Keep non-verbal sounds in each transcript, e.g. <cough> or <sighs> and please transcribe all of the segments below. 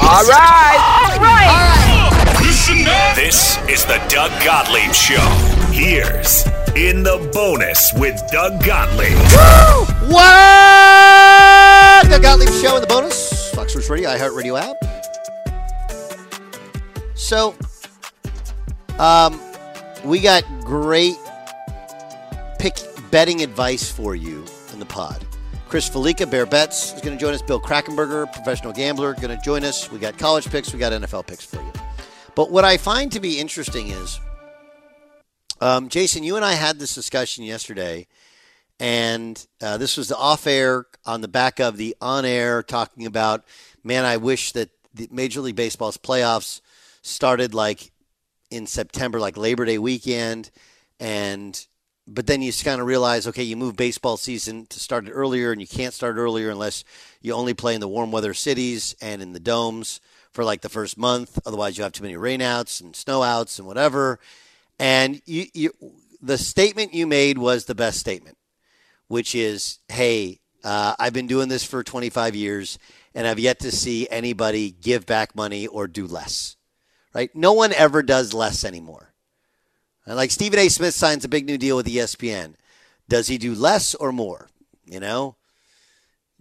All right. All right. This is the Doug Gottlieb Show. Here's In the Bonus with Doug Gottlieb. What? The Gottlieb Show in the bonus. Fox Sports Radio, iHeartRadio app. So, um, we got great pick betting advice for you in the pod. Chris Fallica, Bear Betts, is going to join us. Bill Krackomberger, professional gambler, going to join us. We got college picks, we got NFL picks for you. But what I find to be interesting is, um, Jason, you and I had this discussion yesterday, and uh, this was the off air on the back of the on air talking about, man, I wish that the Major League Baseball's playoffs started like in September, like Labor Day weekend, and but then you just kind of realize, okay, you move baseball season to start it earlier, and you can't start earlier unless you only play in the warm weather cities and in the domes for like the first month. Otherwise, you have too many rainouts and snowouts and whatever. And you, you, the statement you made was the best statement, which is, hey, uh, I've been doing this for 25 years, and I've yet to see anybody give back money or do less. Right? No one ever does less anymore. Like Stephen A. Smith signs a big new deal with ESPN. Does he do less or more? You know,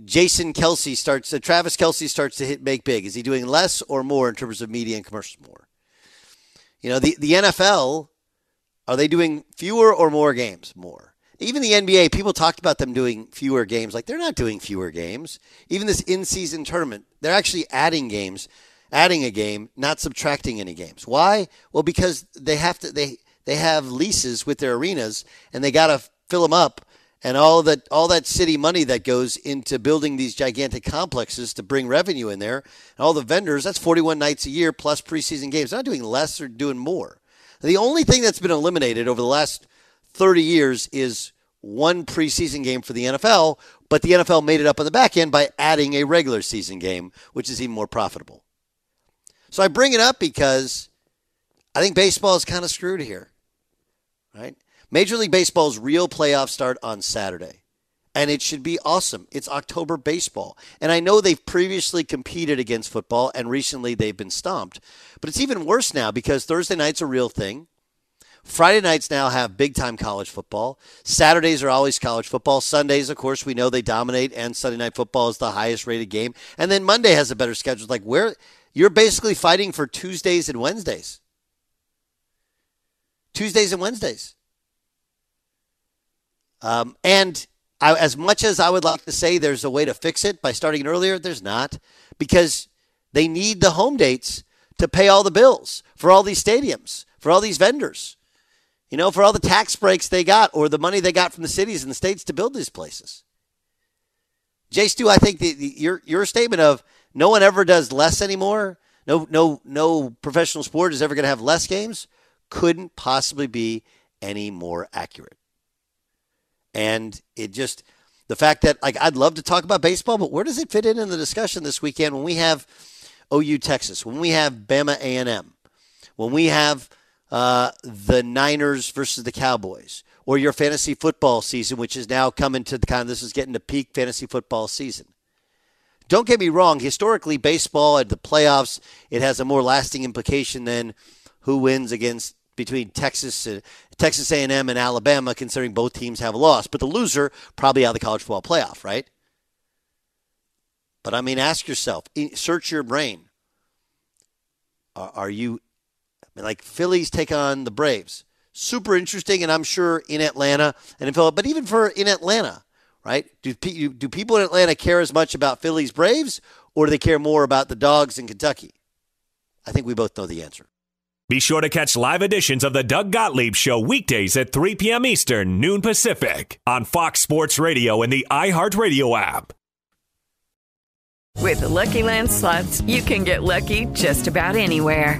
Jason Kelce starts. Uh, Travis Kelce starts to hit make big. Is he doing less or more in terms of media and commercials? More. You know, the the NFL are they doing fewer or more games? More. Even the NBA, people talked about them doing fewer games. Like they're not doing fewer games. Even this in season tournament, they're actually adding games, adding a game, not subtracting any games. Why? Well, because they have to. They they have leases with their arenas and they got to fill them up. And all that all that city money that goes into building these gigantic complexes to bring revenue in there and all the vendors that's 41 nights a year plus preseason games. They're not doing less or doing more. The only thing that's been eliminated over the last 30 years is one preseason game for the NFL but the NFL made it up on the back end by adding a regular season game which is even more profitable. So I bring it up because I think baseball is kind of screwed here right? Major League Baseball's real playoffs start on Saturday. And it should be awesome. It's October baseball. And I know they've previously competed against football and recently they've been stomped. But it's even worse now because Thursday night's a real thing. Friday nights now have big time college football. Saturdays are always college football. Sundays, of course, we know they dominate, and Sunday night football is the highest rated game. And then Monday has a better schedule. Like where you're basically fighting for Tuesdays and Wednesdays. Tuesdays and Wednesdays. Um, and I, as much as I would like to say there's a way to fix it by starting earlier, there's not because they need the home dates to pay all the bills for all these stadiums, for all these vendors, you know, for all the tax breaks they got or the money they got from the cities and the states to build these places. Jay Stu, I think the, the, your your statement of no one ever does less anymore, no no no professional sport is ever going to have less games couldn't possibly be any more accurate. And it just, The fact that like I'd love to talk about baseball, but where does it fit in in the discussion this weekend when we have OU Texas, when we have Bama A and M, when we have uh, the Niners versus the Cowboys, or your fantasy football season, which is now coming to the kind of this is getting to peak fantasy football season. Don't get me wrong. Historically, baseball at the playoffs it has a more lasting implication than who wins against between Texas, uh, Texas A&M and Alabama, considering both teams have lost. But the loser probably out of the college football playoff, right? But I mean, ask yourself, search your brain. Are, are you I mean, like Phillies take on the Braves? Super interesting, and I'm sure in Atlanta and in Philadelphia, but even for in Atlanta, right? Do do people in Atlanta care as much about Phillies Braves, or do they care more about the dogs in Kentucky? I think we both know the answer. Be sure to catch live editions of the Doug Gottlieb Show weekdays at 3 p.m. Eastern, noon Pacific, on Fox Sports Radio and the iHeartRadio app. With the Lucky Land slots, you can get lucky just about anywhere.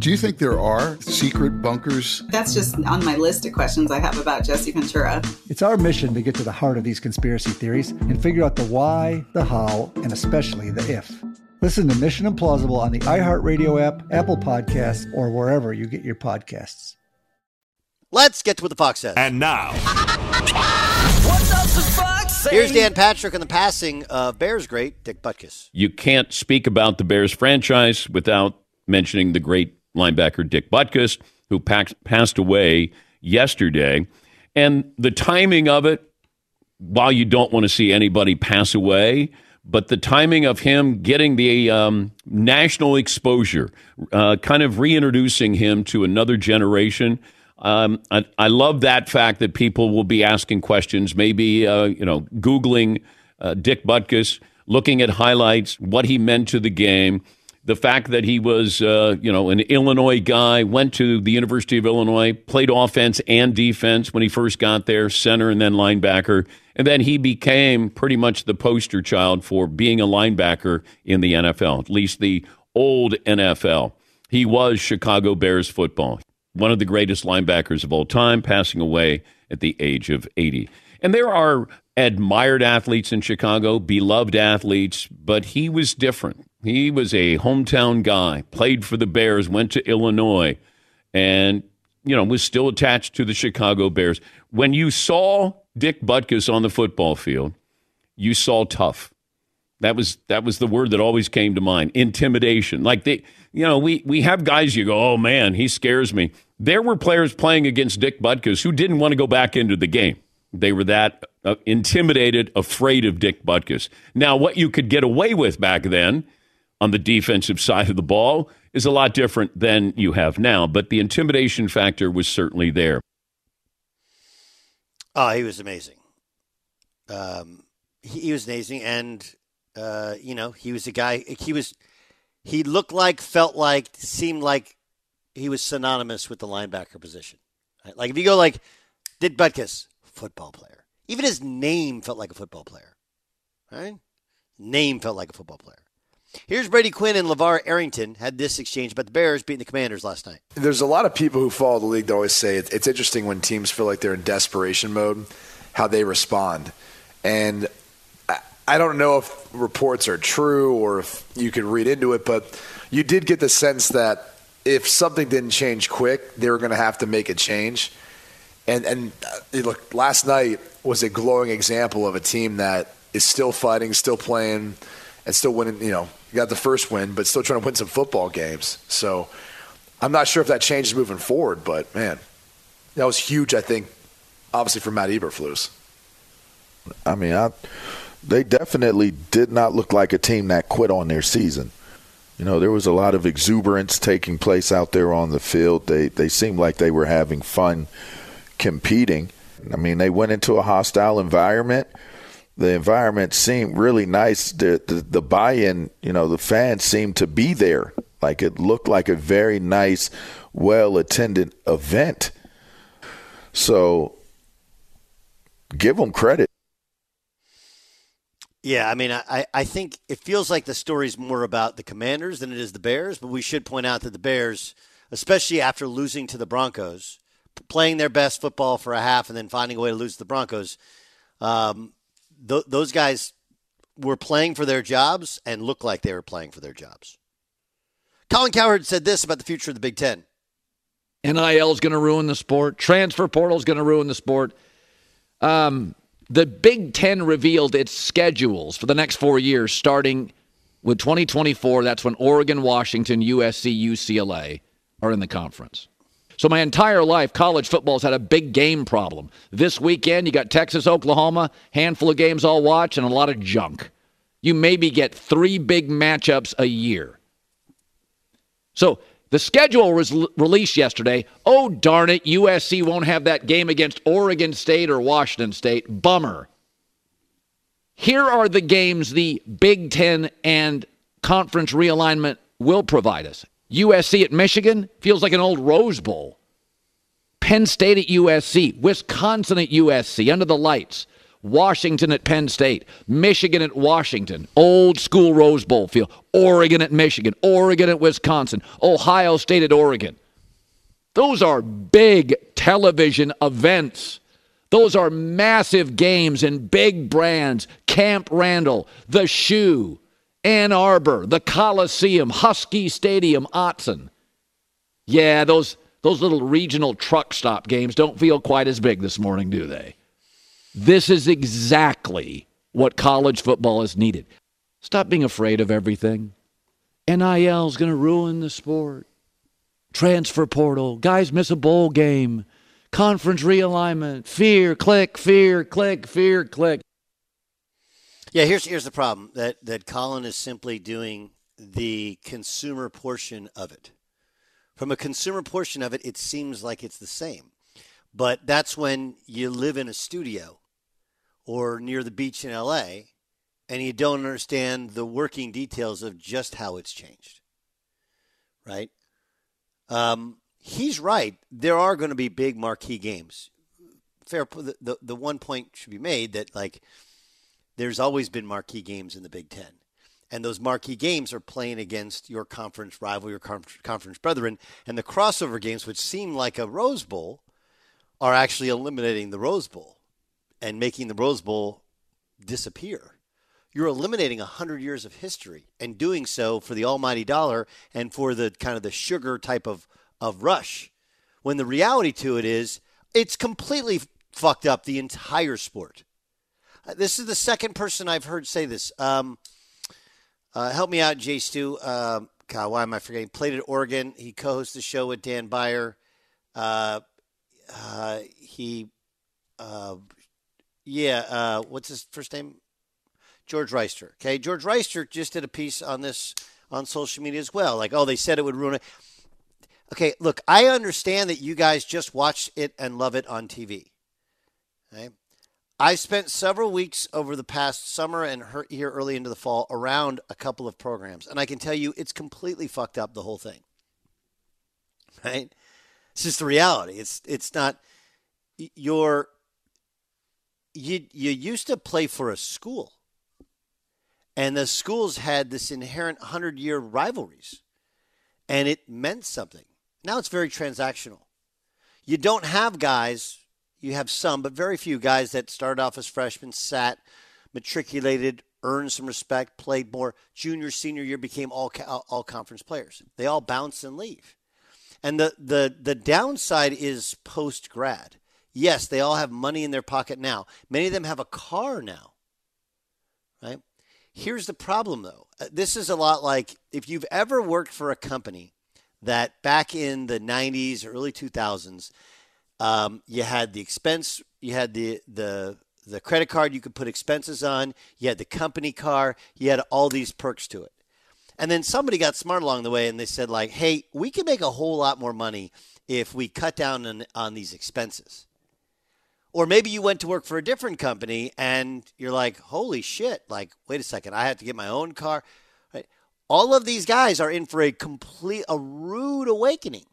Do you think there are secret bunkers? That's just on my list of questions I have about Jesse Ventura. It's our mission to get to the heart of these conspiracy theories and figure out the why, the how, and especially the if. Listen to Mission Implausible on the iHeartRadio app, Apple Podcasts, or wherever you get your podcasts. Let's get to what the Fox says. And now. What's up, the Fox? Here's Dan Patrick on the passing of Bears great Dick Butkus. You can't speak about the Bears franchise without mentioning the great linebacker Dick Butkus, who passed away yesterday. And the timing of it, while you don't want to see anybody pass away, but the timing of him getting the um, national exposure, uh, kind of reintroducing him to another generation. Um, I, I, love that fact that people will be asking questions, maybe uh, you know, googling uh, Dick Butkus, looking at highlights, what he meant to the game the fact that he was, uh, you know, an Illinois guy, went to the University of Illinois, played offense and defense when he first got there, center and then linebacker. And then he became pretty much the poster child for being a linebacker in the NFL, at least the old NFL. He was Chicago Bears football, one of the greatest linebackers of all time, passing away at the age of 80. And there are admired athletes in Chicago, beloved athletes, but he was different. He was a hometown guy, played for the Bears, went to Illinois, and you know was still attached to the Chicago Bears. When you saw Dick Butkus on the football field, you saw tough. That was that was the word that always came to mind. Intimidation. Like they, you know, we we have guys you go, oh man, he scares me. There were players playing against Dick Butkus who didn't want to go back into the game. They were that uh, intimidated, afraid of Dick Butkus. Now, what you could get away with back then on the defensive <laughs> side of the ball is a lot different than you have now, but the intimidation factor was certainly there. Oh, he was amazing. Um, he, he was amazing, and uh, you know, he was a guy. He was. He looked like, felt like, seemed like he was synonymous with the linebacker position. Like if you go like Dick Butkus, football player. Even his name felt like a football player. Right? Name felt like a football player. Here's Brady Quinn and LeVar Arrington had this exchange about the Bears beating the Commanders last night. There's a lot of people who follow the league that always say it's interesting when teams feel like they're in desperation mode, how they respond. And I don't know if reports are true or if you could read into it, but you did get the sense that if something didn't change quick, they were going to have to make a change. And and uh, look, last night was a glowing example of a team that is still fighting, still playing, and still winning. You know, got the first win, but still trying to win some football games. So I'm not sure if that changes moving forward, but man, that was huge. I think, obviously for Matt Eberflus. I mean, I they definitely did not look like a team that quit on their season. You know, there was a lot of exuberance taking place out there on the field. They they seemed like they were having fun competing. I mean, they went into a hostile environment. The environment seemed really nice. The, the, the buy-in, you know, the fans seemed to be there. Like it looked like a very nice, well-attended event. So, give them credit. Yeah, I mean, I, I think it feels like the story's more about the Commanders than it is the Bears, but we should point out that the Bears, especially after losing to the Broncos, playing their best football for a half and then finding a way to lose the Broncos, um, th- those guys were playing for their jobs and looked like they were playing for their jobs. Colin Cowherd said this about the future of the Big Ten. NIL is going to ruin the sport. Transfer portal is going to ruin the sport. Um, the Big Ten revealed its schedules for the next four years, starting with 2024. That's when Oregon, Washington, USC, UCLA are in the conference. So my entire life, college football's had a big game problem. This weekend, you got Texas, Oklahoma, handful of games I'll watch, and a lot of junk. You maybe get three big matchups a year. So the schedule was released yesterday. Oh, darn it, USC won't have that game against Oregon State or Washington State. Bummer. Here are the games the Big Ten and conference realignment will provide us USC at Michigan feels like an old Rose Bowl. Penn State at USC, Wisconsin at USC, under the lights. Washington at Penn State, Michigan at Washington, old school Rose Bowl field, Oregon at Michigan, Oregon at Wisconsin, Ohio State at Oregon. Those are big television events. Those are massive games and big brands. Camp Randall, The Shoe, Ann Arbor, the Coliseum, Husky Stadium, Autzen. Yeah, those those little regional truck stop games don't feel quite as big this morning, do they? This is exactly what college football is needed. Stop being afraid of everything. NIL is going to ruin the sport. Transfer portal. Guys miss a bowl game. Conference realignment. Fear, click, fear, click, fear, click. Yeah, here's here's the problem that that Colin is simply doing the consumer portion of it. From a consumer portion of it, it seems like it's the same. But that's when you live in a studio or near the beach in LA and you don't understand the working details of just how it's changed. Right? Um, he's right. There are going to be big marquee games. Fair. The, the, the one point should be made that, like, there's always been marquee games in the Big Ten. And those marquee games are playing against your conference rival, your conference brethren. And the crossover games, which seem like a Rose Bowl, are actually eliminating the Rose Bowl and making the Rose Bowl disappear. You're eliminating 100 years of history and doing so for the almighty dollar and for the kind of the sugar type of, of rush. When the reality to it is, it's completely fucked up the entire sport. Uh, This is the second person I've heard say this. Um, uh, help me out, Jay Stu. Um God, why am I forgetting? Played at Oregon. He co-hosts the show with Dan Beyer. Uh, uh, he, uh, yeah. Uh, what's his first name? George Wrighster. Okay, George Wrighster just did a piece on this on social media as well. Like, oh, they said it would ruin it. Okay, look, I understand that you guys just watch it and love it on TV. Okay? I spent several weeks over the past summer and her- here early into the fall around a couple of programs, and I can tell you it's completely fucked up the whole thing. Right? It's just the reality. It's it's not your you you used to play for a school, and the schools had this inherent hundred year rivalries, and it meant something. Now it's very transactional. You don't have guys, you have some, but very few guys that started off as freshmen, sat, matriculated, earned some respect, played more. Junior, senior year became all all, conference players. They all bounce and leave. And the the the downside is post grad. Yes, they all have money in their pocket now. Many of them have a car now. Right? Here's the problem though. Uh, This is a lot like if you've ever worked for a company that back in the 90s, early 2000s, um, you had the expense, you had the the the credit card you could put expenses on, you had the company car, you had all these perks to it. And then somebody got smart along the way and they said like, "Hey, we can make a whole lot more money if we cut down on, on these expenses." Or maybe you went to work for a different company and you're like, "Holy shit, like wait a second, I have to get my own car." Right? All of these guys are in for a complete a rude awakening.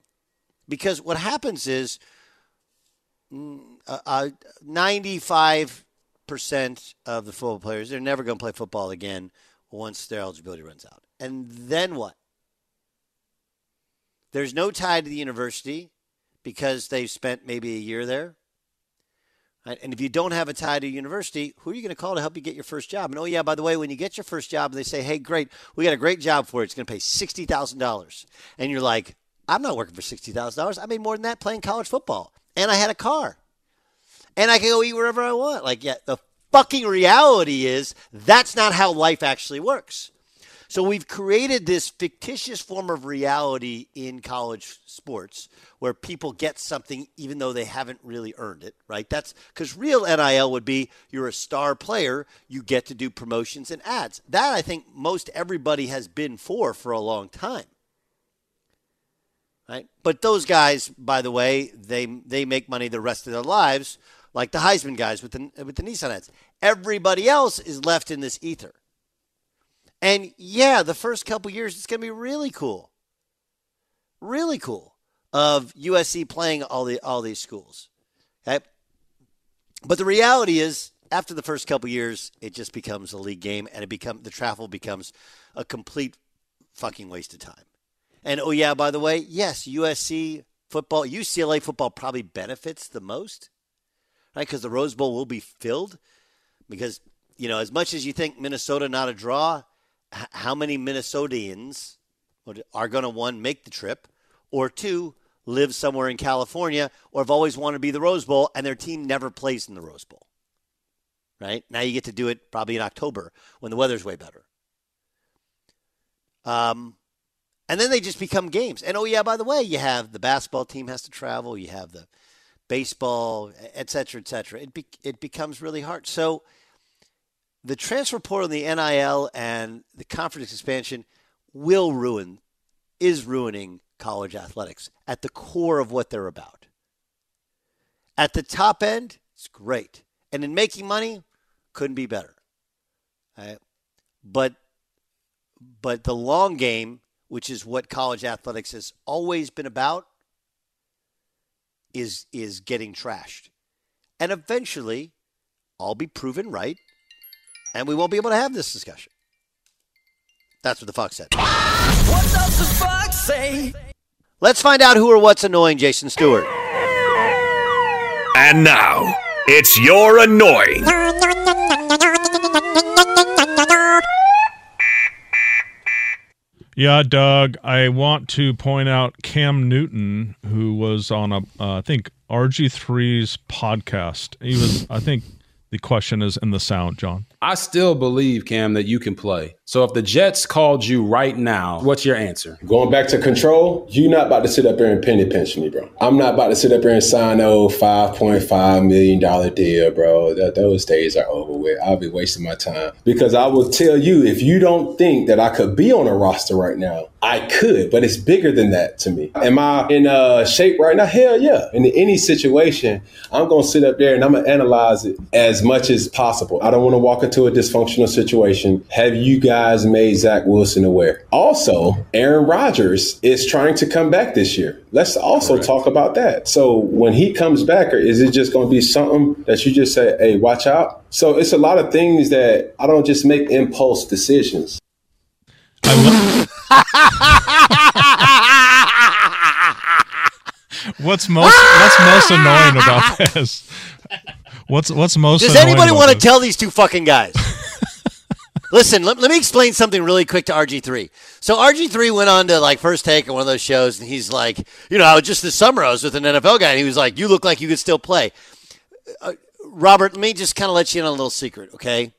Because what happens is uh, uh, 95% of the football players, they're never going to play football again once their eligibility runs out. And then what? There's no tie to the university because they've spent maybe a year there. Right? And if you don't have a tie to university, who are you going to call to help you get your first job? And oh, yeah, by the way, when you get your first job, they say, hey, great, we got a great job for you. It's going to pay $60,000. And you're like, I'm not working for $60,000. I made more than that playing college football. And I had a car. And I can go eat wherever I want. Like, yeah, the fucking reality is that's not how life actually works. So we've created this fictitious form of reality in college sports where people get something even though they haven't really earned it, right? That's because real NIL would be you're a star player, you get to do promotions and ads. That I think most everybody has been for for a long time. Right? But those guys, by the way, they they make money the rest of their lives, like the Heisman guys with the with the Nissan ads. Everybody else is left in this ether. And yeah, the first couple years it's going to be really cool. Really cool of USC playing all the all these schools. Okay? But the reality is after the first couple years it just becomes a league game and it become the travel becomes a complete fucking waste of time. And oh yeah, by the way, yes, USC football, UCLA football probably benefits the most. Right? Cuz the Rose Bowl will be filled because you know, as much as you think Minnesota not a draw, h- how many Minnesotans would- are going to one make the trip, or two live somewhere in California, or have always wanted to be the Rose Bowl, and their team never plays in the Rose Bowl. Right now, you get to do it probably in October when the weather's way better. Um, and then they just become games. And oh yeah, by the way, you have the basketball team has to travel. You have the baseball, et cetera, et cetera. It be, it becomes really hard. So the transfer portal, the NIL, and the conference expansion will ruin, is ruining college athletics at the core of what they're about. At the top end, it's great, and in making money, couldn't be better. Right? But but the long game, which is what college athletics has always been about, is is getting trashed, and eventually, I'll be proven right and we won't be able to have this discussion. That's what the Fox said. What does the fox say? Let's find out who or what's annoying Jason Stewart. And now, it's your annoying. <laughs> Yeah, Doug, I want to point out Cam Newton, who was on a, uh, I think RG3's podcast. He was, I think, The question is in the sound, John. I still believe, Cam, that you can play. So if the Jets called you right now, what's your answer? Going back to control, you're not about to sit up there and penny pinch me, bro. I'm not about to sit up there and sign no $5.5 million deal, bro. That, those days are over with. I'll be wasting my time. Because I will tell you, if you don't think that I could be on a roster right now, I could, but it's bigger than that to me. Am I in uh, shape right now? Hell yeah. In any situation, I'm going to sit up there and I'm going to analyze it as much as possible. I don't want to walk into a dysfunctional situation. Have you guys made Zach Wilson aware? Also, Aaron Rodgers is trying to come back this year. Let's also Correct. talk about that. So when he comes back, or is it just going to be something that you just say, hey, watch out? So it's a lot of things that I don't just make impulse decisions. <laughs> what's most what's most annoying about <laughs> this? What's what's most? Does anybody want to tell these two fucking guys? <laughs> Listen, let, let me explain something really quick to RG3. So RG3 went on to like First Take or one of those shows, and he's like, you know, I was just this summer I was with an NFL guy, and he was like, "You look like you could still play." Uh, Robert, let me just kind of let you in on a little secret, okay?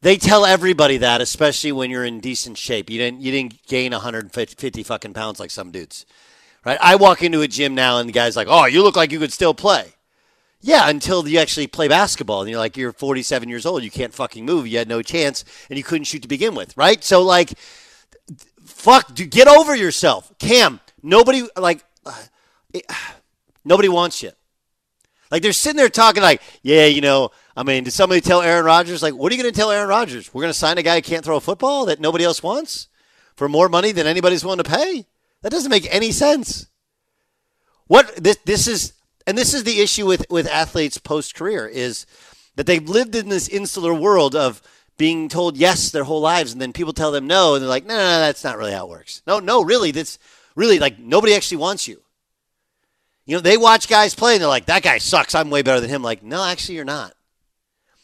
They tell everybody that, especially when you're in decent shape. You didn't you didn't gain 150 fucking pounds like some dudes, right? I walk into a gym now, and the guy's like, "Oh, you look like you could still play." Yeah, until you actually play basketball and you're like, you're 47 years old, you can't fucking move, you had no chance, and you couldn't shoot to begin with, right? So, like, fuck, dude, get over yourself. Cam, nobody, like, <sighs> it, <sighs> nobody wants you. Like, they're sitting there talking, like, yeah, you know, I mean, did somebody tell Aaron Rodgers, like, what are you going to tell Aaron Rodgers? We're going to sign a guy who can't throw a football that nobody else wants for more money than anybody's willing to pay? That doesn't make any sense. What this this is and this is the issue with, with athletes post career is that they've lived in this insular world of being told yes their whole lives, and then people tell them no, and they're like, no, no, no, that's not really how it works. No, no, really, that's really like nobody actually wants you. You know, they watch guys play and they're like, that guy sucks. I'm way better than him. Like, no, actually, you're not.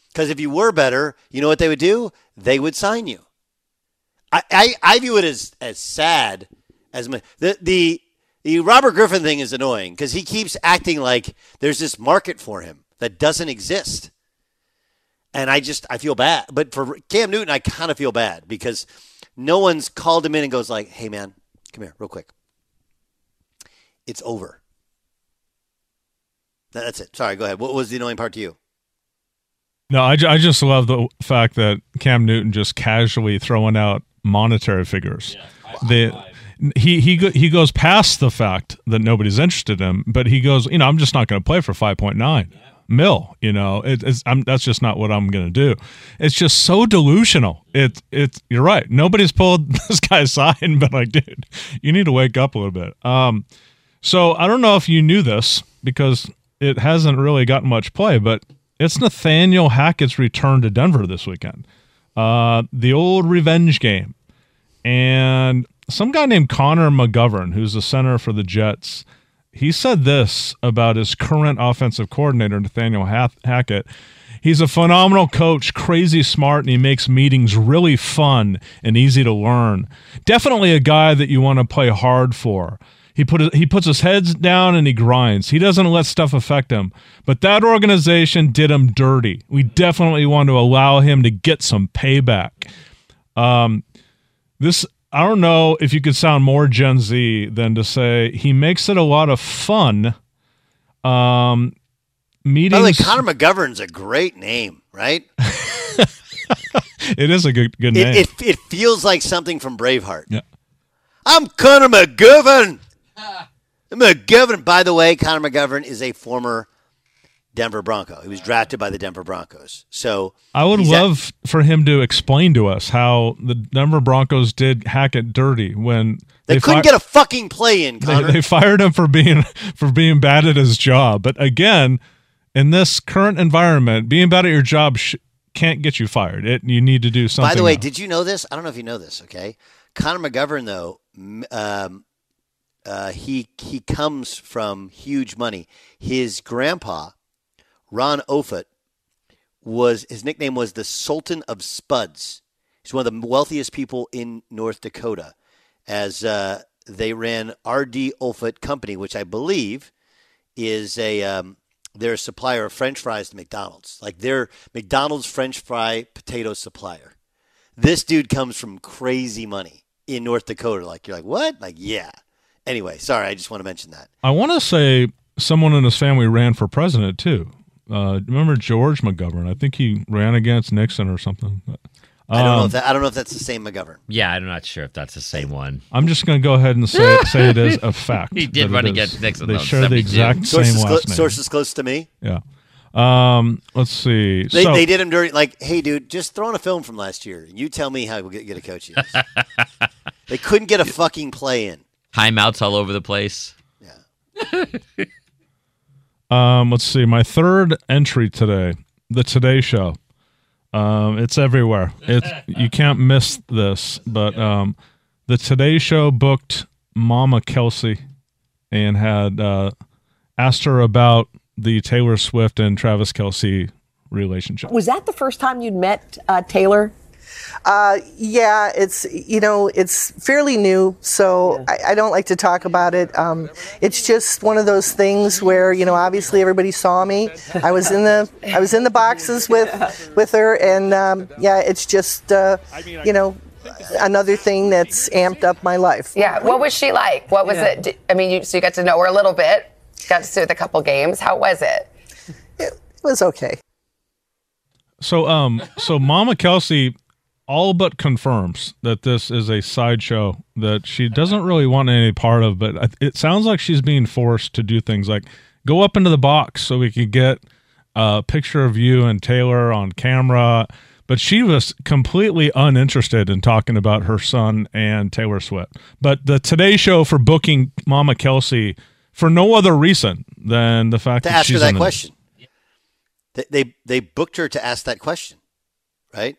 Because if you were better, you know what they would do? They would sign you. I, I, I view it as, as sad as my, the, the the Robert Griffin thing is annoying because he keeps acting like there's this market for him that doesn't exist. And I just I feel bad. But for Cam Newton, I kind of feel bad because no one's called him in and goes like, "Hey man, come here, real quick. It's over." That's it. Sorry, go ahead. What was the annoying part to you? No, I, I just love the fact that Cam Newton just casually throwing out monetary figures. Yeah, the he he he goes past the fact that nobody's interested in him, but he goes, you know, I'm just not going to play for 5.9 yeah. mil. You know, it, it's I'm, that's just not what I'm going to do. It's just so delusional. It it's you're right. Nobody's pulled <laughs> this guy's side, but like, dude, you need to wake up a little bit. Um, so I don't know if you knew this because it hasn't really gotten much play, but it's Nathaniel Hackett's return to Denver this weekend. Uh, the old revenge game. And some guy named Connor McGovern, who's the center for the Jets, he said this about his current offensive coordinator, Nathaniel Hackett. He's a phenomenal coach, crazy smart, and he makes meetings really fun and easy to learn. Definitely a guy that you want to play hard for. He put he puts his heads down and he grinds. He doesn't let stuff affect him. But that organization did him dirty. We definitely want to allow him to get some payback. Um, this I don't know if you could sound more Gen Z than to say he makes it a lot of fun. Um, meetings. By the way, Connor McGovern's a great name, right? <laughs> it is a good good name. It, it, it, feels like something from Braveheart. Yeah. I'm Connor McGovern. <laughs> McGovern. By the way, Connor McGovern is a former Denver Bronco. He was drafted by the Denver Broncos. So I would love at, for him to explain to us how the Denver Broncos did Hackett dirty when they, they couldn't fi- get a fucking play in. They, they, fired him for being for being bad at his job. But again, in this current environment, being bad at your job sh- can't get you fired. It you need to do something. By the way, else. did you know this? I don't know if you know this. Okay, Connor McGovern though. Um, uh, he he comes from huge money. His grandpa Ron Offutt was his nickname was the Sultan of Spuds. He's one of the wealthiest people in North Dakota, as uh, they ran R.D. Offutt Company, which I believe is a um, supplier of French fries to McDonald's. Like they're McDonald's French fry potato supplier. This dude comes from crazy money in North Dakota. Like you're like, what? Like, yeah. Anyway, sorry, I just want to mention that. I want to say someone in his family ran for president too. Uh, remember George McGovern? I think he ran against Nixon or something. I don't know Um, if that, I don't know if that's the same McGovern. Yeah, I'm not sure if that's the same one. I'm just going to go ahead and say say it is a <laughs> fact. He did run it is. against Nixon, They though, share the exact Sources, same clo- last name. sources close to me. Yeah. Um, let's see. They, so, they did him dirty. Like, hey, dude, just throw in a film from last year. and You tell me how good get a coach <laughs> they couldn't get a fucking play in. Timeouts all over the place. <laughs> Um, let's see. My third entry today, the Today Show. Um, it's everywhere. It's <laughs> you can't miss this. But um, the Today Show booked Mama Kelce and had uh, asked her about the Taylor Swift and Travis Kelce relationship. Was that the first time you'd met uh, Taylor? Uh, yeah, it's you know it's fairly new, so I, I don't like to talk about it. Um, it's just one of those things where you know obviously everybody saw me. I was in the I was in the boxes with with her, and um, yeah, it's just uh, you know another thing that's amped up my life. Yeah. What was she like? What was it? I mean, you, so you got to know her a little bit. Got to see her at a couple games. How was it? It was okay. So um so Mama Kelce all but confirms that this is a sideshow that she doesn't really want any part of, but it sounds like she's being forced to do things like go up into the box so we could get a picture of you and Taylor on camera. But she was completely uninterested in talking about her son and Taylor Swift. But the Today Show for booking Mama Kelce for no other reason than the fact To that ask her that question. They, they they booked her to ask that question, right?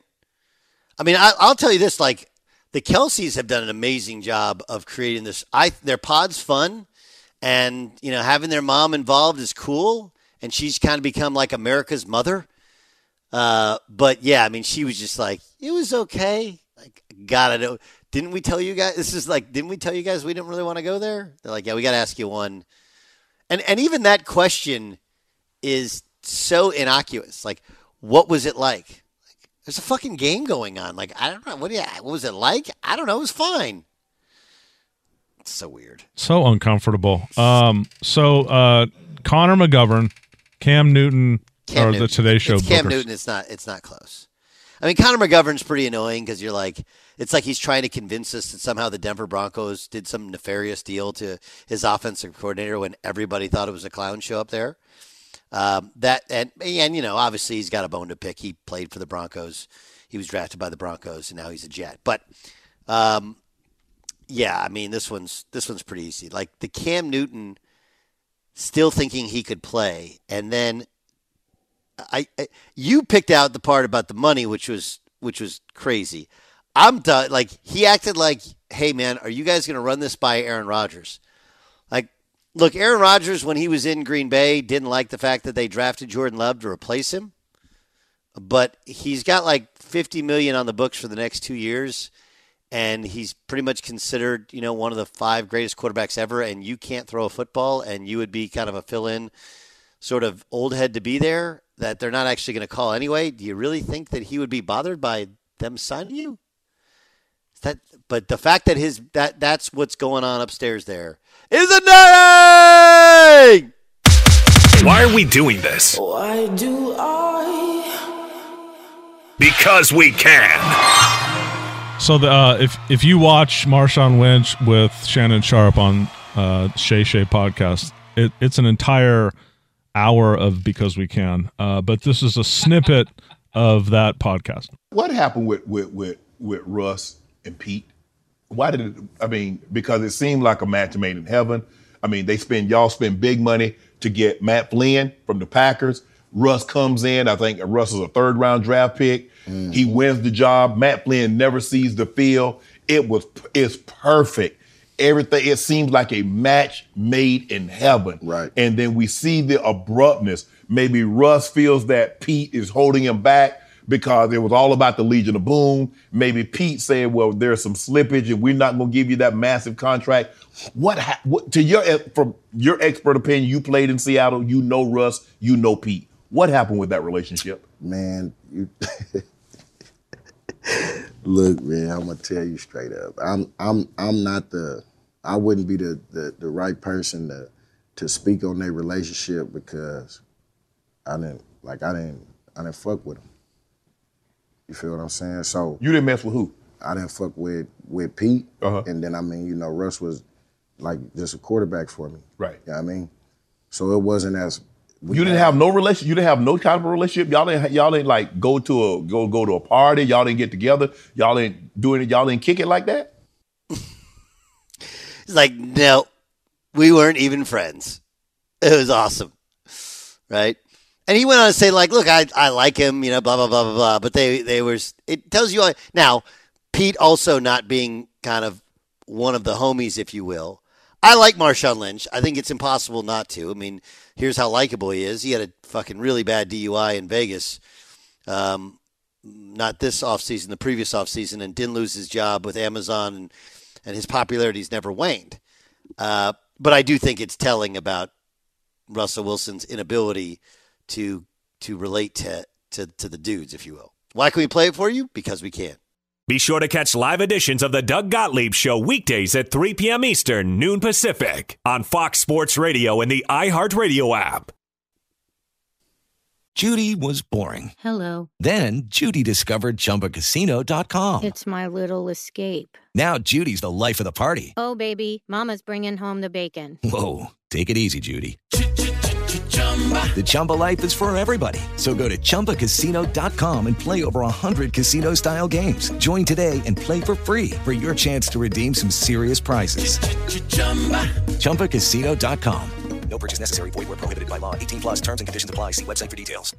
I mean, I, I'll tell you this: like the Kelces have done an amazing job of creating this. I their pod's fun, and you know having their mom involved is cool, and she's kind of become like America's mother. Uh, but yeah, I mean, she was just like, it was okay. Like, gotta know. Didn't we tell you guys? This is like, didn't we tell you guys we didn't really want to go there? They're like, yeah, we got to ask you one. And and even that question is so innocuous. Like, what was it like? There's a fucking game going on. Like, I don't know. What do you? What was it like? I don't know. It was fine. It's so weird. So uncomfortable. Um, so uh, Connor McGovern, Cam Newton, Cam or Newton. the Today Show It's Cam bookers. Newton. It's not. It's not close. I mean, Connor McGovern's pretty annoying because you're like, it's like he's trying to convince us that somehow the Denver Broncos did some nefarious deal to his offensive coordinator when everybody thought it was a clown show up there. Um, that and and you know, obviously he's got a bone to pick. He played for the Broncos. He was drafted by the Broncos, and now he's a Jet. But um, yeah, I mean, this one's this one's pretty easy. Like the Cam Newton still thinking he could play, and then I, I you picked out the part about the money, which was which was crazy. I'm done. Like he acted like, "Hey man, are you guys going to run this by Aaron Rodgers?" Look, Aaron Rodgers when he was in Green Bay didn't like the fact that they drafted Jordan Love to replace him, but he's got like 50 million on the books for the next two years, and he's pretty much considered, you know, one of the five greatest quarterbacks ever. And you can't throw a football, and you would be kind of a fill-in sort of old head to be there that they're not actually going to call anyway. Do you really think that he would be bothered by them signing you? That but the fact that his that that's what's going on upstairs there is annoying. Why are we doing this? Why do I? Because we can. So the, uh, if if you watch Marshawn Lynch with Shannon Sharpe on uh, Shay Shay podcast, it, it's an entire hour of because we can. Uh, but this is a snippet of that podcast. What happened with with with with Russ and Pete? Why did it? I mean, because it seemed like a match made in heaven. I mean, they spend y'all spend big money to get Matt Flynn from the Packers. Russ comes in. I think Russ is a third round draft pick. Mm. He wins the job. Matt Flynn never sees the field. It was it's perfect. Everything it seems like a match made in heaven. Right. And then we see the abruptness. Maybe Russ feels that Pete is holding him back. Because it was all about the Legion of Boom. Maybe Pete said, "Well, there's some slippage, and we're not going to give you that massive contract." What, ha- what to your eh, from your expert opinion? You played in Seattle. You know Russ. You know Pete. What happened with that relationship? Man, you <laughs> look, man. I'm gonna tell you straight up. I'm I'm I'm not the. I wouldn't be the the, the right person to to speak on their relationship because I didn't like I didn't I didn't fuck with them. You feel what I'm saying? So you didn't mess with who? I didn't fuck with with Pete, Uh-huh. and then I mean, you know, Russ was like just a quarterback for me. Right. You know I mean? So it wasn't as we you didn't had- have no relation. You didn't have no kind of a relationship. Y'all didn't. Y'all didn't like go to a go go to a party. Y'all didn't get together. Y'all didn't do it. Y'all didn't kick it like that. <laughs> it's like, no, we weren't even friends. It was awesome, right? And he went on to say, like, look, I, I like him, you know, blah blah blah blah blah. But they they were. It tells you now. Pete also not being kind of one of the homies, if you will. I like Marshawn Lynch. I think it's impossible not to. I mean, here's how likable he is. He had a fucking really bad DUI in Vegas. Um, not this offseason, the previous offseason, and didn't lose his job with Amazon, and, and his popularity's never waned. Uh, but I do think it's telling about Russell Wilson's inability to to relate to, to, to the dudes, if you will. Why can we play it for you? Because we can. Be sure to catch live editions of the Doug Gottlieb Show weekdays at 3 p.m. Eastern, noon Pacific, on Fox Sports Radio and the iHeartRadio app. Judy was boring. Hello. Then Judy discovered ChumbaCasino.com. It's my little escape. Now Judy's the life of the party. Oh, baby, Mama's bringing home the bacon. Whoa, take it easy, Judy. The Chumba life is for everybody. So go to ChumbaCasino.com and play over 100 casino style games. Join today and play for free for your chance to redeem some serious prizes. ChumbaCasino.com. No purchase necessary. Void where prohibited by law. 18 plus terms and conditions apply. See website for details.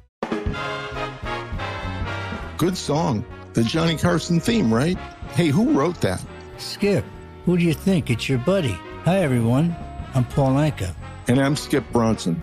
Good song. The Johnny Carson theme, right? Hey, who wrote that? Skip, who do you think? It's your buddy. Hi, everyone. I'm Paul Anka. And I'm Skip Bronson.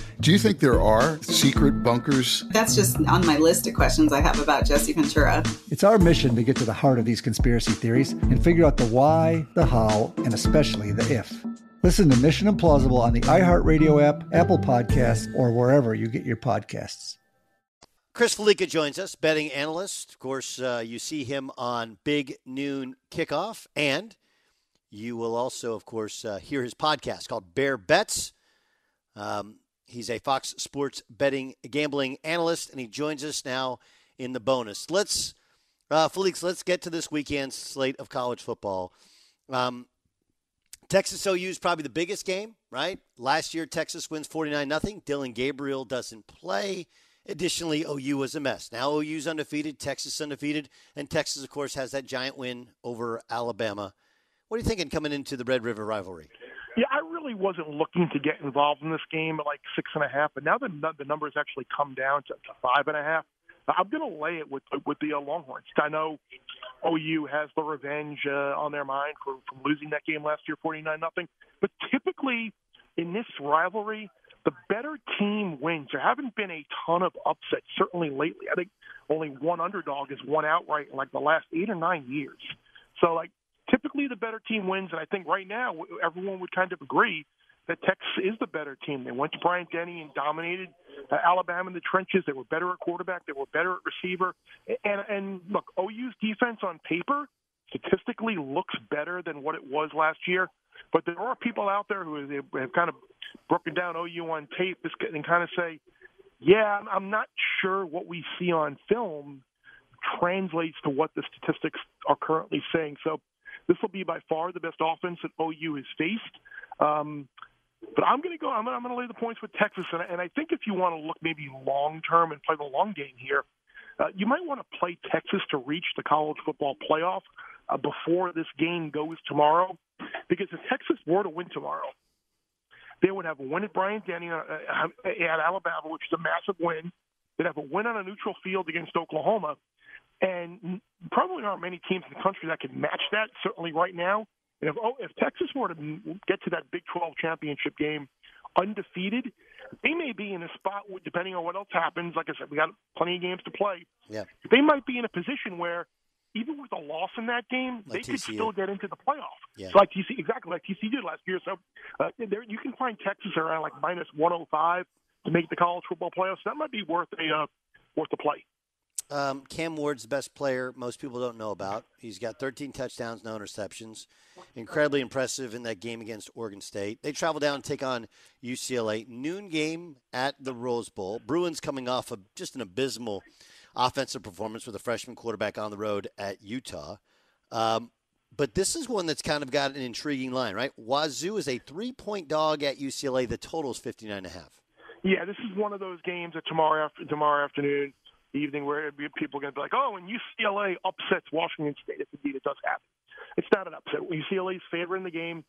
Do you think there are secret bunkers? That's just on my list of questions I have about Jesse Ventura. It's our mission to get to the heart of these conspiracy theories and figure out the why, the how, and especially the if. Listen to Mission Implausible on the iHeartRadio app, Apple Podcasts, or wherever you get your podcasts. Chris Fallica joins us, betting analyst. Of course, uh, you see him on Big Noon Kickoff, and you will also, of course, uh, hear his podcast called Bear Bets. Um, he's a Fox Sports betting gambling analyst, and he joins us now in the bonus. Let's, uh, Felix, let's get to this weekend's slate of college football. Um, Texas OU is probably the biggest game, right? Last year, Texas wins 49 nothing. Dillon Gabriel doesn't play. Additionally, OU was a mess. Now OU's undefeated, Texas undefeated, and Texas, of course, has that giant win over Alabama. What are you thinking coming into the Red River rivalry? Yeah, I really wasn't looking to get involved in this game at like six and a half, but now the the numbers actually come down to, to five and a half. I'm going to lay it with with the uh, Longhorns. I know OU has the revenge uh, on their mind for from losing that game last year, forty nine nothing. But typically in this rivalry, the better team wins. There haven't been a ton of upsets, certainly lately. I think only one underdog has won outright in like the last eight or nine years. So like typically the better team wins, and I think right now everyone would kind of agree that Texas is the better team. They went to Bryant Denny and dominated uh, Alabama in the trenches. They were better at quarterback. They were better at receiver. And and look, OU's defense on paper statistically looks better than what it was last year. But there are people out there who have kind of broken down OU on tape and kind of say, yeah, I'm not sure what we see on film translates to what the statistics are currently saying. So this will be by far the best offense that OU has faced. Um, but I'm going to go. I'm, going to lay the points with Texas, and, and I think if you want to look maybe long term and play the long game here, uh, you might want to play Texas to reach the college football playoff uh, before this game goes tomorrow, because if Texas were to win tomorrow, they would have a win at Bryant Denny uh, uh at Alabama, which is a massive win. They'd have a win on a neutral field against Oklahoma, and probably aren't many teams in the country that can match that. Certainly right now, and if oh, if Texas were to get to that Big 12 championship game undefeated, they may be in a spot depending on what else happens. Like I said, we got plenty of games to play. Yeah, they might be in a position where even with a loss in that game, like they could still get into the playoff. Yeah. So like TC, exactly like TC did last year. So uh, there, you can find Texas around like minus 105 to make the college football playoffs. That might be worth a uh, worth a play. Um, Cam Ward's the best player most people don't know about. He's got 13 touchdowns, no interceptions. Incredibly impressive in that game against Oregon State. They travel down and take on UCLA. Noon game at the Rose Bowl. Bruins coming off of just an abysmal offensive performance with a freshman quarterback on the road at Utah. Um, but this is one that's kind of got an intriguing line, right? Wazoo is a three point dog at UCLA. The total is 59 and a half. Yeah, this is one of those games that tomorrow after, tomorrow afternoon evening where people are going to be like, oh, and UCLA upsets Washington State. If indeed it does happen, it's not an upset. UCLA's favoring the game,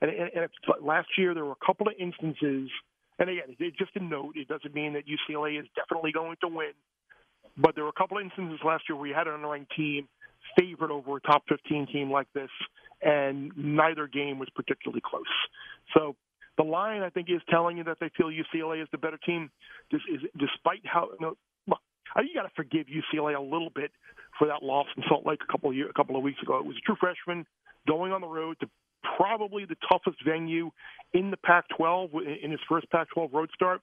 and, and, and it's, last year there were a couple of instances. And again, it, just a note. It doesn't mean that UCLA is definitely going to win, but there were a couple of instances last year where you had an unranked team favored over a top 15 team like this, and neither game was particularly close. So the line, I think, is telling you that they feel UCLA is the better team, is, despite how you know, I think you got to forgive UCLA a little bit for that loss in Salt Lake a couple of year, a couple of weeks ago. It was a true freshman going on the road to probably the toughest venue in the Pac-12 in his first Pac-12 road start.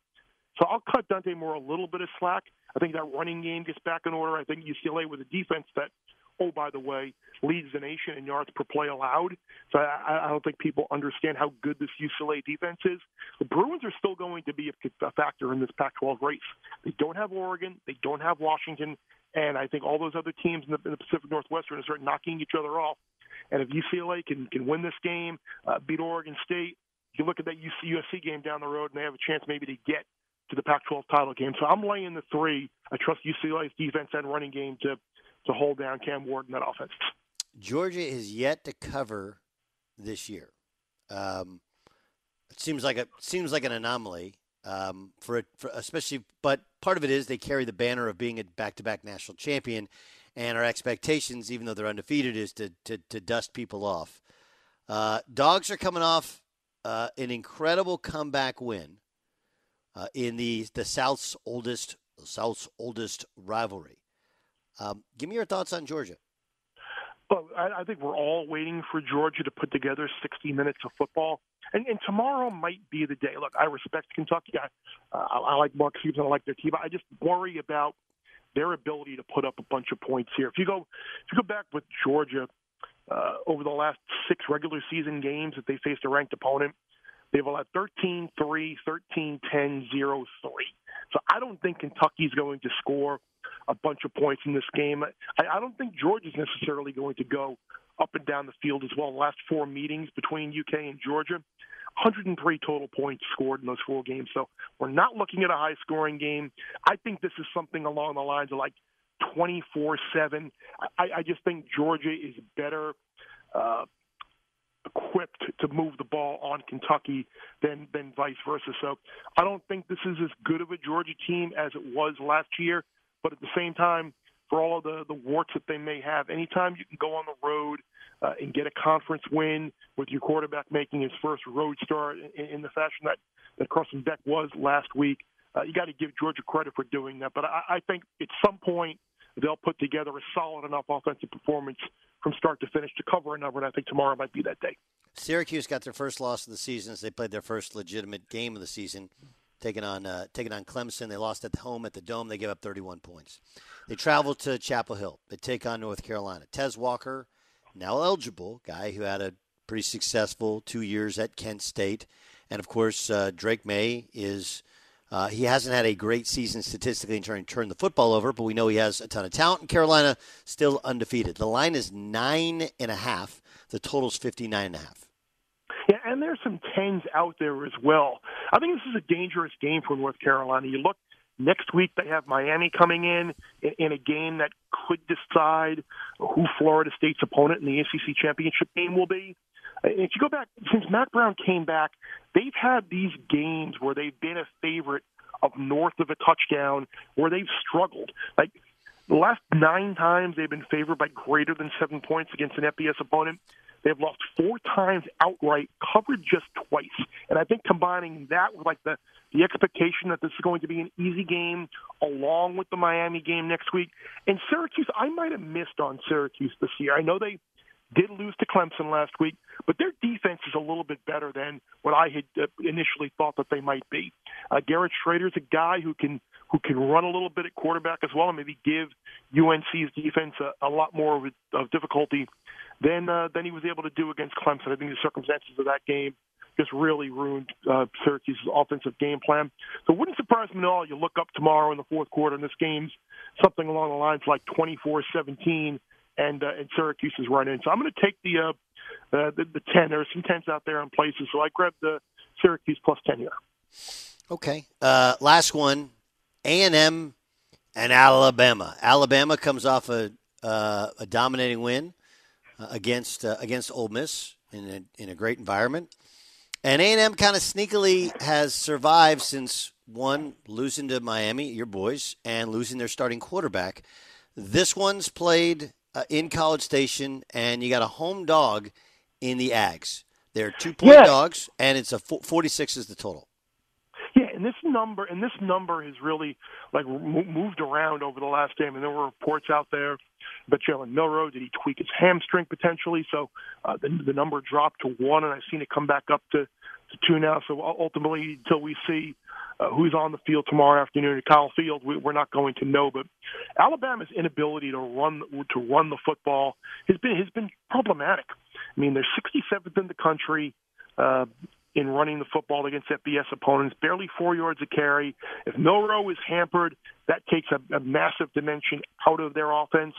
So I'll cut Dante Moore a little bit of slack. I think that running game gets back in order. I think UCLA with a defense that oh, by the way, leads the nation in yards per play allowed. So I, I don't think people understand how good this UCLA defense is. The Bruins are still going to be a, a factor in this Pac-12 race. They don't have Oregon, they don't have Washington, and I think all those other teams in the, in the Pacific Northwest are going to start knocking each other off. And if UCLA can can win this game, uh, beat Oregon State, you look at that UC, USC game down the road, and they have a chance maybe to get to the Pac-12 title game. So I'm laying the three. I trust UCLA's defense and running game to to hold down Cam Ward in that offense. Georgia is yet to cover this year. Um, it seems like a seems like an anomaly um, for it, for especially. But part of it is they carry the banner of being a back-to-back national champion, and our expectations, even though they're undefeated, is to to, to dust people off. Uh, dogs are coming off uh, an incredible comeback win uh, in the the South's oldest South's oldest rivalry. Um, give me your thoughts on Georgia. Well, I, I think we're all waiting for Georgia to put together 60 minutes of football, and, and tomorrow might be the day. Look, I respect Kentucky. I, uh, I like Mark Stoops. I like their team. I just worry about their ability to put up a bunch of points here. If you go, if you go back with Georgia uh, over the last six regular season games that they faced a ranked opponent, they've allowed 13 3, 13 10, 0 3. So I don't think Kentucky's going to score a bunch of points in this game. I, I don't think Georgia's necessarily going to go up and down the field as well. The last four meetings between UK and Georgia, 103 total points scored in those four games. So we're not looking at a high scoring game. I think this is something along the lines of like 24 7. I, I just think Georgia is better. Uh, equipped to move the ball on Kentucky than than vice versa. So I don't think this is as good of a Georgia team as it was last year. But at the same time, for all of the the warts that they may have, anytime you can go on the road uh, and get a conference win with your quarterback making his first road start in, in the fashion that that Carson Beck was last week, uh, you got to give Georgia credit for doing that. But I, I think at some point they'll put together a solid enough offensive performance from start to finish to cover a number, and I think tomorrow might be that day. Syracuse got their first loss of the season as they played their first legitimate game of the season, taking on uh, taking on Clemson. They lost at home at the Dome. They gave up 31 points. They travel to Chapel Hill. They take on North Carolina. Tez Walker, now eligible, guy who had a pretty successful two years at Kent State, and of course uh, Drake Maye is uh, he hasn't had a great season statistically in trying to turn the football over, but we know he has a ton of talent. And Carolina still undefeated. The line is nine and a half. The total's fifty nine and a half. Yeah, and there's some tens out there as well. I think this is a dangerous game for North Carolina. You look next week; they have Miami coming in in a game that could decide who Florida State's opponent in the ACC championship game will be. If you go back since Mack Brown came back, they've had these games where they've been a favorite of north of a touchdown, where they've struggled. Like the last nine times they've been favored by greater than seven points against an FBS opponent. They've lost four times outright, covered just twice. And I think combining that with like the the expectation that this is going to be an easy game, along with the Miami game next week, and Syracuse, I might have missed on Syracuse this year. I know they did lose to Clemson last week, but their defense is a little bit better than what I had uh, initially thought that they might be. Uh, Garrett Shrader is a guy who can who can run a little bit at quarterback as well, and maybe give UNC's defense a, a lot more of, of difficulty than uh, than he was able to do against Clemson. I think the circumstances of that game just really ruined uh, Syracuse's offensive game plan. So it wouldn't surprise me at all. You look up tomorrow in the fourth quarter, and this game's something along the lines like 24-17 and uh, and Syracuse is running. So I'm going to take the, uh, uh, the the ten. There are some tens out there in places, so I grabbed the Syracuse plus ten here. Okay, uh, last one, A and M and Alabama. Alabama comes off a uh, a dominating win uh, against uh, against Ole Miss in a, in a great environment, and A and M kind of sneakily has survived since one losing to Miami, your boys, and losing their starting quarterback. This one's played uh, in College Station, and you got a home dog in the Ags. They're two point Yeah. dogs, and it's a fo- 46 is the total. Yeah, and this number and this number has really like mo- moved around over the last game, and there were reports out there about Jalen Milroe. Did he tweak his hamstring potentially? So uh, the the number dropped to one, and I've seen it come back up to to two now. So ultimately, until we see uh, who's on the field tomorrow afternoon at Kyle Field, we, we're not going to know. But Alabama's inability to run to run the football has been has been problematic. I mean, they're 67th in the country. Uh, in running the football against FBS opponents, barely four yards a carry. If Milroe is hampered, that takes a, a massive dimension out of their offense.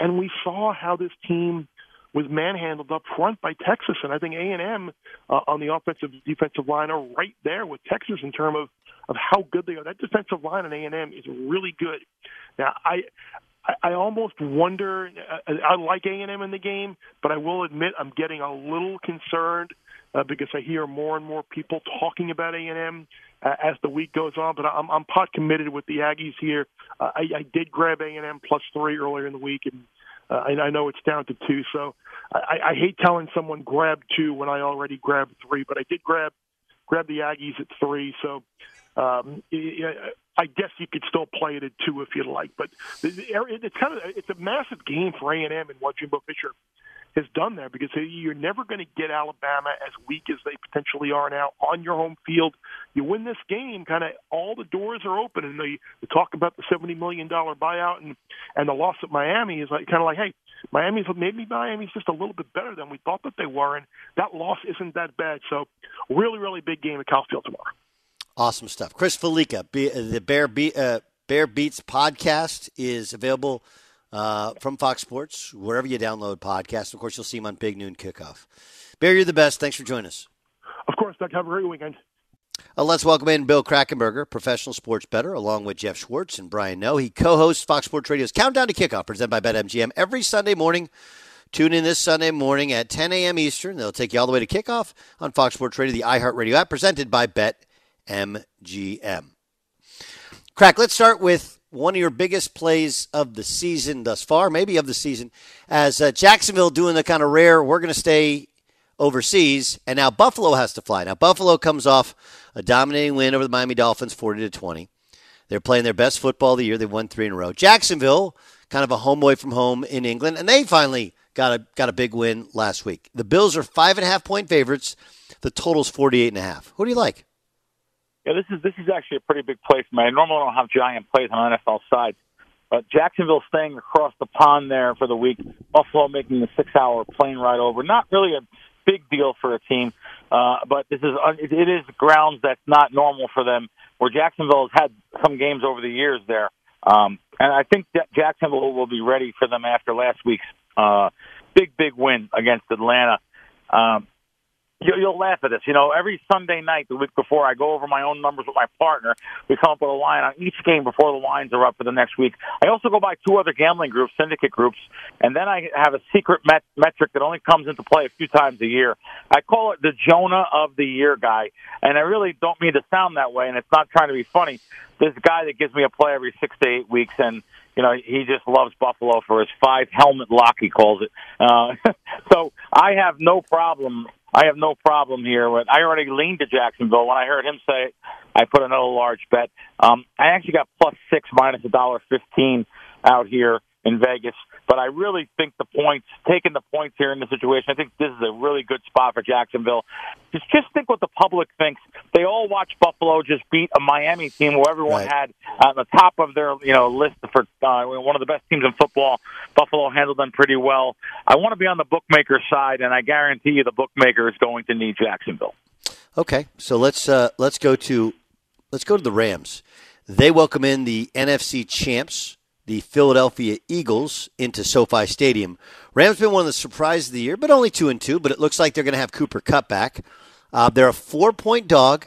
And we saw how this team was manhandled up front by Texas, and I think A and M uh, on the offensive defensive line are right there with Texas in terms of of how good they are. That defensive line in A and M is really good. Now I. I- almost wonder. uh, I like A and M in the game, but I will admit I'm getting a little concerned uh, because I hear more and more people talking about A and M uh, as the week goes on. But I'm, I'm pot committed with the Aggies here. Uh, I, I did grab A and M plus three earlier in the week, and uh, I, I know it's down to two. So I, I hate telling someone grab two when I already grabbed three, but I did grab grab the Aggies at three. So um, I guess you could still play it at two if you'd like, but it's kind of it's a massive game for A and M and what Jimbo Fisher has done there because you're never going to get Alabama as weak as they potentially are now on your home field. You win this game, kind of all the doors are open, and they, they talk about the seventy million dollar buyout and and the loss at Miami is like kind of like, hey, Miami's maybe Miami's just a little bit better than we thought that they were, and that loss isn't that bad. So, really, really big game at Kyle Field tomorrow. Awesome stuff. Chris Fallica, the Bear Be- uh, Bear Bets podcast is available uh, from Fox Sports wherever you download podcasts. Of course, you'll see him on Big Noon Kickoff. Bear, you're the best. Thanks for joining us. Of course, Doug. Have a great weekend. Uh, let's welcome in Bill Krackomberger, professional sports bettor, along with Jeff Schwartz and Brian Noe. He co-hosts Fox Sports Radio's Countdown to Kickoff, presented by BetMGM, every Sunday morning, Tune in this Sunday morning at 10 a.m. Eastern. They'll take you all the way to kickoff on Fox Sports Radio, the iHeartRadio app, presented by BetMGM. Crack, let's start with one of your biggest plays of the season thus far, maybe of the season, as uh, Jacksonville doing the kind of rare, we're going to stay overseas, and now Buffalo has to fly. Now, Buffalo comes off a dominating win over the Miami Dolphins, 40 to 20. They're playing their best football of the year. They've won three in a row. Jacksonville, kind of a home away from home in England, and they finally got a got a big win last week. The Bills are five and a half point favorites. The total's 48 and a half. Who do you like? Yeah, this is this is actually a pretty big play for me. I normally don't have giant plays on NFL sides, but Jacksonville staying across the pond there for the week. Buffalo making the six-hour plane ride over. Not really a big deal for a team, uh, but this is it is grounds that's not normal for them. Where Jacksonville has had some games over the years there, um, and I think that Jacksonville will be ready for them after last week's uh, big big win against Atlanta. Um, you'll laugh at this. You know, every Sunday night, the week before, I go over my own numbers with my partner. We come up with a line on each game before the lines are up for the next week. I also go by two other gambling groups, syndicate groups, and then I have a secret met- metric that only comes into play a few times a year. I call it the Jonah of the Year guy, and I really don't mean to sound that way, and it's not trying to be funny. This guy that gives me a play every six to eight weeks, and you know, he just loves Buffalo for his five helmet lock, he calls it. Uh, <laughs> so I have no problem I have no problem here. With, I already leaned to Jacksonville. When I heard him say I put another large bet. Um, I actually got plus six minus a dollar fifteen out here in Vegas. But I really think the points, taking the points here in the situation, I think this is a really good spot for Jacksonville. Just just think what the public thinks. They all watch Buffalo just beat a Miami team who everyone Right. had on the top of their you know list for uh, one of the best teams in football. Buffalo handled them pretty well. I want to be on the bookmaker side, and I guarantee you the bookmaker is going to need Jacksonville. Okay, so let's uh, let's go to let's go to the Rams. They welcome in the NFC champs, the Philadelphia Eagles, into SoFi Stadium. Rams been one of the surprises of the year, but only two and two. But it looks like they're going to have Cooper Kupp back. Uh, they're a four point dog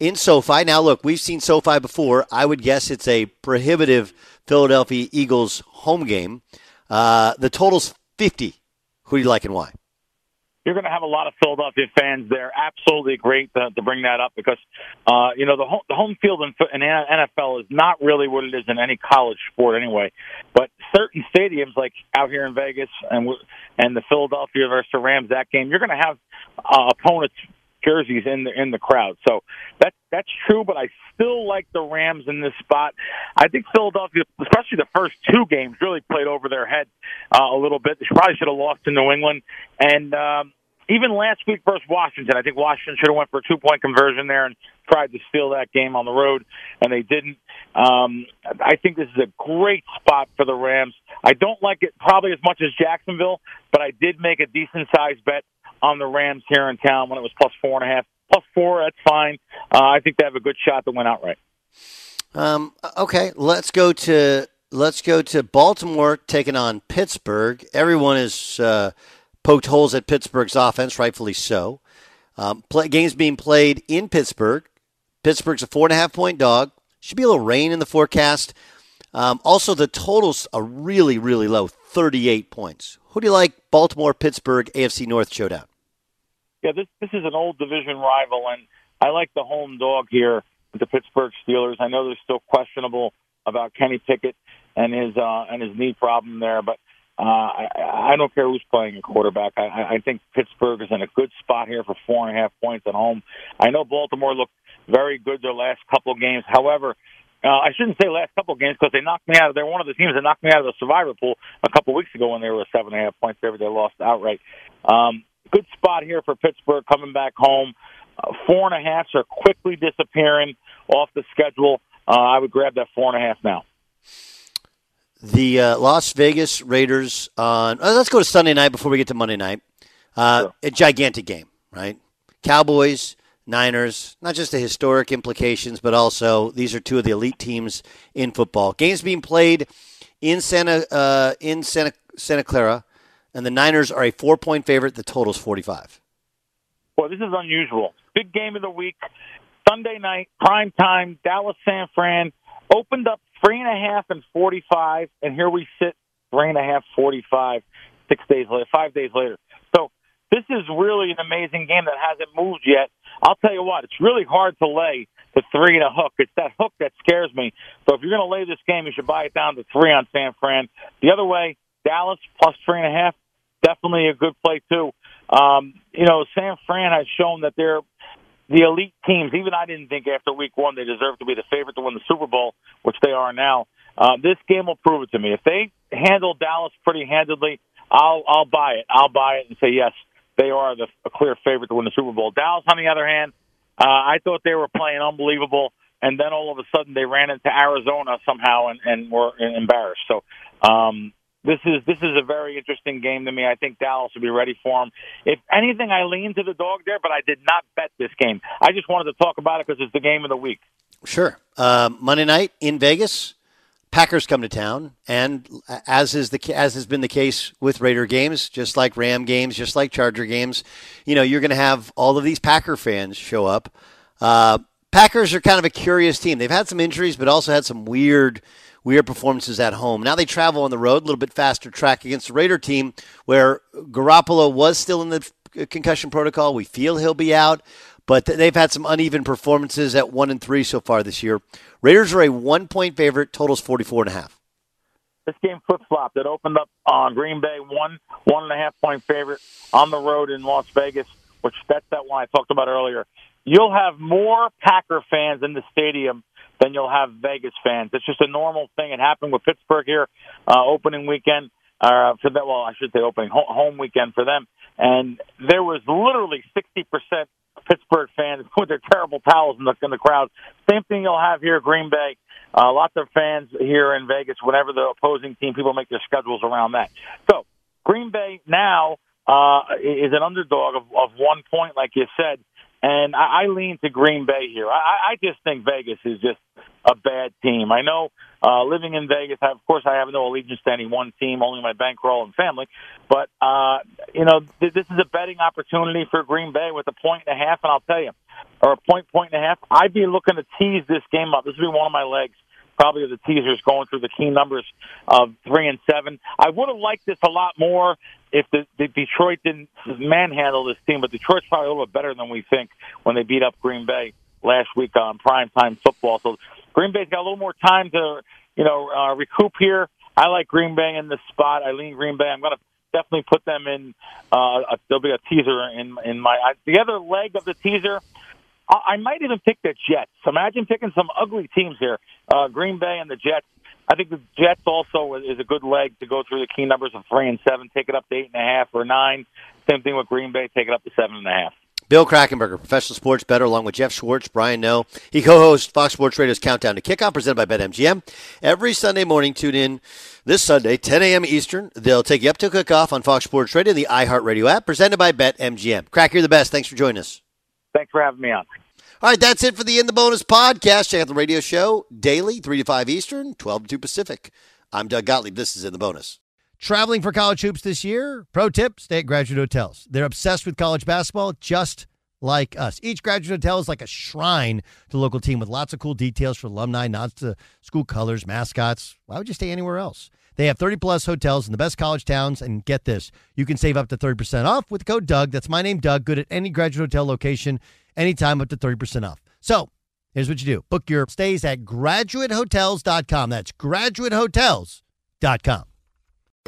in SoFi. Now, look, we've seen SoFi before. I would guess it's a prohibitive Philadelphia Eagles home game. Uh, the total's fifty. Who do you like and why? You're going to have a lot of Philadelphia fans there. Absolutely great to, to bring that up because, uh, you know, the home, the home field in, in NFL is not really what it is in any college sport anyway. But certain stadiums, like out here in Vegas and and the Philadelphia versus the Rams, that game, you're going to have uh, opponents jerseys in the in the crowd. So that that's true, but I still like the Rams in this spot. I think Philadelphia, especially the first two games, really played over their head uh, a little bit. They probably should have lost to New England, and um, even last week versus Washington, I think Washington should have went for a two point conversion there and tried to steal that game on the road, and they didn't. Um, I think this is a great spot for the Rams. I don't like it probably as much as Jacksonville, but I did make a decent sized bet on the Rams here in town when it was plus four and a half. Plus four, that's fine. Uh, I think they have a good shot to win outright. Um, okay, let's go to let's go to Baltimore taking on Pittsburgh. Everyone is uh, poked holes at Pittsburgh's offense, rightfully so. Um, play, games being played in Pittsburgh. Pittsburgh's a four and a half point dog. Should be a little rain in the forecast. Um, also, the totals are really, really low 38 points. Who do you like? Baltimore, Pittsburgh, AFC North showdown. Yeah, this this is an old division rival, and I like the home dog here with the Pittsburgh Steelers. I know they're still questionable about Kenny Pickett and his uh, and his knee problem there, but uh, I, I don't care who's playing a quarterback. I, I think Pittsburgh is in a good spot here for four and a half points at home. I know Baltimore looked very good their last couple games. However, uh, I shouldn't say last couple games because they knocked me out. of They're one of the teams that knocked me out of the survivor pool a couple weeks ago when they were seven and a half point favorite. They lost outright. Um, good spot here for Pittsburgh coming back home. Uh, four and a halfs are quickly disappearing off the schedule. Uh, I would grab that four and a half now. The uh, Las Vegas Raiders on. Uh, let's go to Sunday night before we get to Monday night. Uh, A gigantic game, right? Cowboys, Niners. Not just the historic implications, but also these are two of the elite teams in football. Games being played in Santa uh, in Santa Santa Clara, and the Niners are a four point favorite. The total's forty five. Well, this is unusual. Big game of the week, Sunday night, prime time, Dallas San Fran. Opened up three and a half and 45, and here we sit, three and a half, 45. six days later, five days later. So this is really an amazing game that hasn't moved yet. I'll tell you what, it's really hard to lay the three and a hook. It's that hook that scares me. So if you're going to lay this game, you should buy it down to three on San Fran. The other way, Dallas plus three and a half, definitely a good play too. Um, you know, San Fran has shown that they're the elite teams. Even I didn't think after week one they deserved to be the favorite to win the Super Bowl, which they are now. Uh, this game will prove it to me. If they handle Dallas pretty handedly, I'll I'll buy it. I'll buy it and say yes, they are the a clear favorite to win the Super Bowl. Dallas, on the other hand, uh, I thought they were playing unbelievable, and then all of a sudden they ran into Arizona somehow and, and were embarrassed. So um, this is this is a very interesting game to me. I think Dallas will be ready for them. If anything, I lean to the dog there, but I did not bet this game. I just wanted to talk about it because it's the game of the week. Sure. Uh, Monday night in Vegas, Packers come to town, and as is the as has been the case with Raider games, just like Ram games, just like Charger games, you know you're going to have all of these Packer fans show up. Uh, Packers are kind of a curious team. They've had some injuries, but also had some weird weird performances at home. Now they travel on the road, a little bit faster track against the Raider team, where Garoppolo was still in the concussion protocol. We feel he'll be out, but they've had some uneven performances at one and three so far this year. Raiders are a one point favorite, totals 44 and a half. This game flip flopped. It opened up on Green Bay, one one and a half point favorite on the road in Las Vegas, which that's that one I talked about earlier. You'll have more Packer fans in the stadium than you'll have Vegas fans. It's just a normal thing. It happened with Pittsburgh here, uh, opening weekend uh, for that. Well, I should say opening home weekend for them, and there was literally sixty percent Pittsburgh fans <laughs> with their terrible towels in the in the crowd. Same thing you'll have here, Green Bay. Uh, lots of fans here in Vegas. Whenever the opposing team, people make their schedules around that. So Green Bay now uh, is an underdog of, of one point, like you said. And I, I lean to Green Bay here. I, I just think Vegas is just a bad team. I know uh, living in Vegas, I, of course, I have no allegiance to any one team, only my bankroll and family. But uh, you know, th- this is a betting opportunity for Green Bay with a point and a half, and I'll tell you, or a point, point and a half. I'd be looking to tease this game up. This would be one of my legs probably the teasers going through the key numbers of three and seven. I would have liked this a lot more if the, the Detroit didn't manhandle this team, but Detroit's probably a little bit better than we think when they beat up Green Bay last week on primetime football. So Green Bay's got a little more time to, you know, uh, recoup here. I like Green Bay in this spot. I lean Green Bay. I'm going to definitely put them in. Uh, a, there'll be a teaser in in my I, the other leg of the teaser. I, might even pick the Jets. Imagine picking some ugly teams here. Uh, Green Bay and the Jets. I think the Jets also is a good leg to go through the key numbers of three and seven, take it up to eight and a half or nine. Same thing with Green Bay, take it up to seven and a half. Bill Krackomberger, professional sports better, along with Jeff Schwartz, Brian Noe. He co-hosts Fox Sports Radio's Countdown to Kickoff, presented by BetMGM. Every Sunday morning, tune in this Sunday, 10 a.m. Eastern. They'll take you up to kickoff on Fox Sports Radio, the iHeartRadio app, presented by BetMGM. Crack, you're the best. Thanks for joining us. Thanks for having me on. All right, that's it for the In the Bonus podcast. Check out the radio show daily, 3 to 5 Eastern, 12 to 2 Pacific. I'm Doug Gottlieb. This is In the Bonus. Traveling for college hoops this year? Pro tip stay at graduate hotels. They're obsessed with college basketball, just like us. Each graduate hotel is like a shrine to the local team with lots of cool details for alumni, nods to school colors, mascots. Why would you stay anywhere else? They have 30 plus hotels in the best college towns. And get this, you can save up to 30% off with code Doug. That's my name, Doug. Good at any graduate hotel location, anytime up to 30% off. So here's what you do book your stays at graduatehotels.com. That's graduatehotels.com.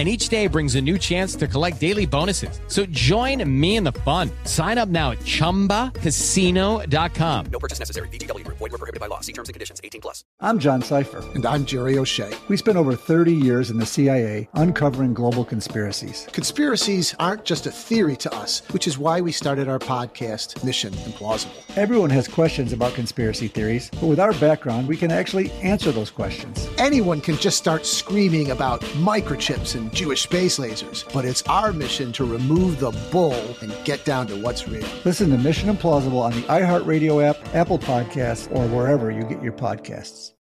and each day brings a new chance to collect daily bonuses. So join me in the fun. Sign up now at ChumbaCasino.com. No purchase necessary. VGW. Void were prohibited by law. See terms and conditions. 18 plus. I'm John Sipher. And I'm Jerry O'Shea. We spent over 30 years in the CIA uncovering global conspiracies. Conspiracies aren't just a theory to us, which is why we started our podcast, Mission Implausible. Everyone has questions about conspiracy theories, but with our background, we can actually answer those questions. Anyone can just start screaming about microchips and Jewish space lasers, but it's our mission to remove the bull and get down to what's real. Listen to Mission Implausible on the iHeartRadio app, Apple Podcasts, or wherever you get your podcasts.